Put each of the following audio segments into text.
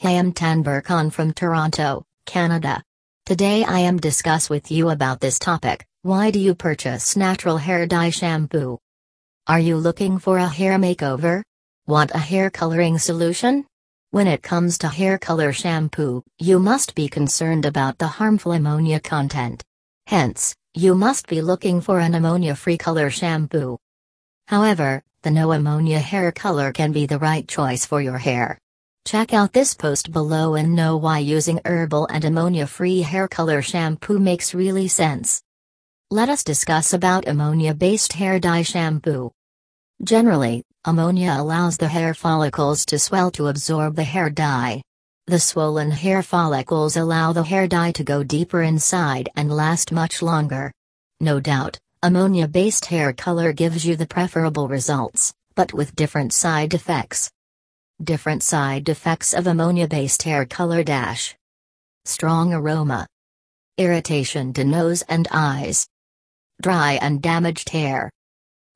Hey, I'm Tanber Khan from Toronto, Canada. Today I am discuss with you about this topic, why do you purchase natural hair dye shampoo? Are you looking for a hair makeover? Want a hair coloring solution? When it comes to hair color shampoo, you must be concerned about the harmful ammonia content. Hence, you must be looking for an ammonia-free color shampoo. However, the no ammonia hair color can be the right choice for your hair. Check out this post below and know why using herbal and ammonia-free hair color shampoo makes really sense. Let us discuss about ammonia-based hair dye shampoo. Generally, ammonia allows the hair follicles to swell to absorb the hair dye. The swollen hair follicles allow the hair dye to go deeper inside and last much longer. No doubt, ammonia-based hair color gives you the preferable results, but with different side effects. Different side effects of ammonia-based hair color dash. Strong aroma. Irritation to nose and eyes. Dry and damaged hair.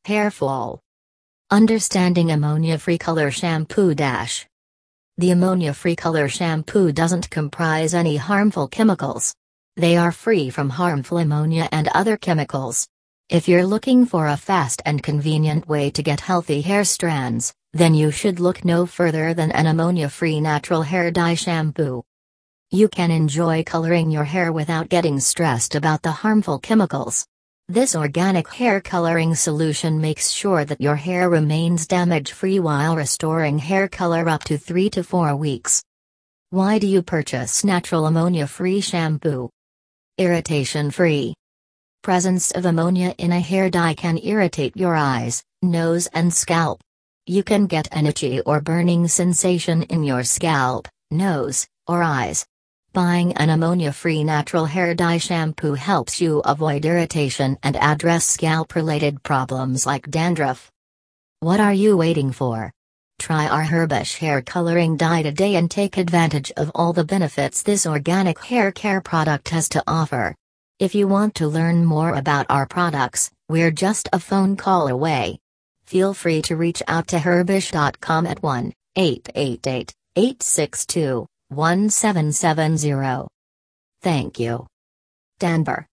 Hair fall. Understanding ammonia-free color shampoo dash. The ammonia-free color shampoo doesn't comprise any harmful chemicals. They are free from harmful ammonia and other chemicals. If you're looking for a fast and convenient way to get healthy hair strands, then you should look no further than an ammonia-free natural hair dye shampoo. You can enjoy coloring your hair without getting stressed about the harmful chemicals. This organic hair coloring solution makes sure that your hair remains damage-free while restoring hair color up to 3 to 4 weeks. Why do you purchase natural ammonia-free shampoo? Irritation-free. Presence of ammonia in a hair dye can irritate your eyes, nose and scalp. You can get an itchy or burning sensation in your scalp, nose, or eyes. Buying an ammonia-free natural hair dye shampoo helps you avoid irritation and address scalp-related problems like dandruff. What are you waiting for? Try our Herbish hair coloring dye today and take advantage of all the benefits this organic hair care product has to offer. If you want to learn more about our products, we're just a phone call away. Feel free to reach out to herbish.com at 1 888 862 1770. Thank you. Denver.